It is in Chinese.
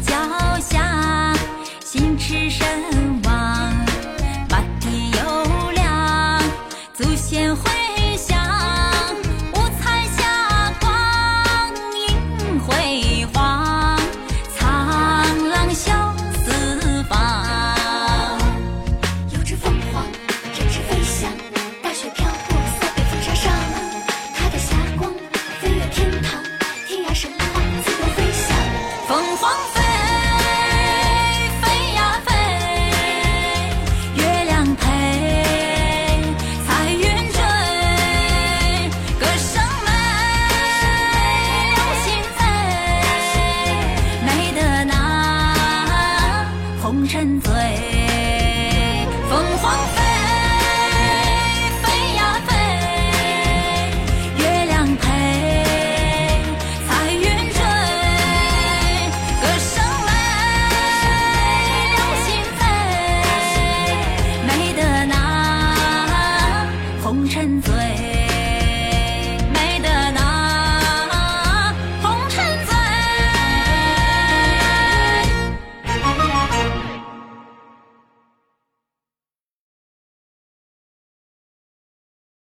家。Vẫn